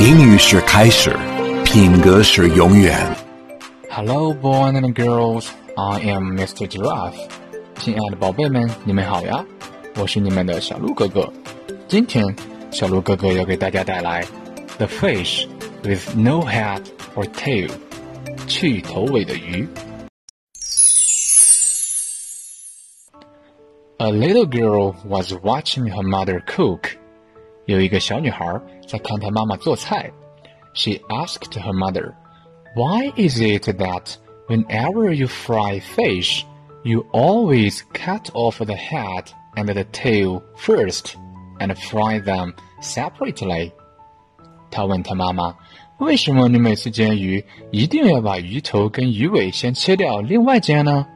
英语是开始，品格是永远。 Hello, boys and girls. I am Mr. Giraffe. 亲爱的宝贝们，你们好呀！我是你们的小鹿哥哥。今天，小鹿哥哥要给大家带来《The Fish with No Head or Tail》去头尾的鱼。A little girl was watching her mother cook. 有一个小女孩在看她妈妈做菜。She asked her mother, "Why is it that whenever you fry fish, you always cut off the head and the tail first and fry them separately?" 她问她妈妈：“为什么你每次煎鱼一定要把鱼头跟鱼尾先切掉，另外煎呢？”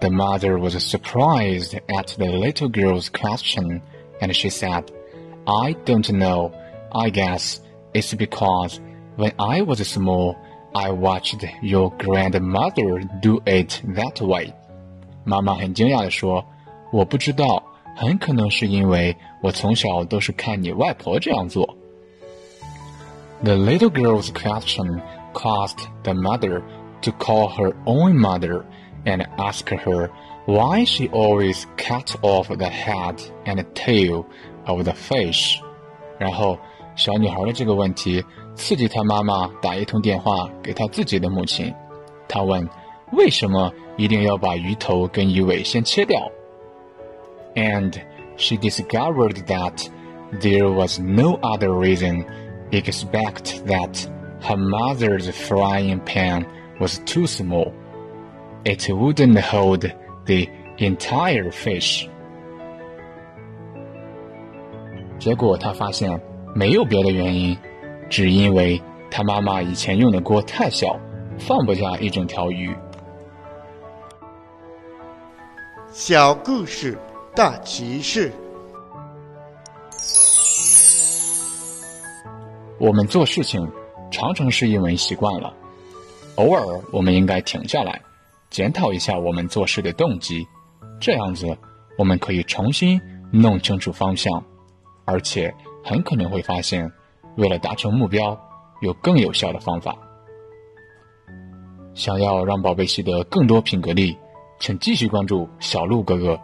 The mother was surprised at the little girl's question, and she said, I don't know. I guess it's because when I was small, I watched your grandmother do it that way. 妈妈很惊讶地说：“我不知道，很可能是因为我从小都是看你外婆这样做。” The little girl's question caused the mother to call her own mother and ask her why she always cut off the head and tail of the fish。然后，小女孩的这个问题刺激她妈妈打一通电话给她自己的母亲。她问：“为什么一定要把鱼头跟鱼尾先切掉？”And she discovered that there was no other reason except that her mother's frying pan was too small. It wouldn't hold the entire fish. 结果他发现没有别的原因，只因为他妈妈以前用的锅太小，放不下一整条鱼。小故事大启示。我们做事情常常是因为习惯了，偶尔我们应该停下来，检讨一下我们做事的动机，这样子我们可以重新弄清楚方向，而且很可能会发现，为了达成目标，有更有效的方法。想要让宝贝习得更多品格力，请继续关注小鹿哥哥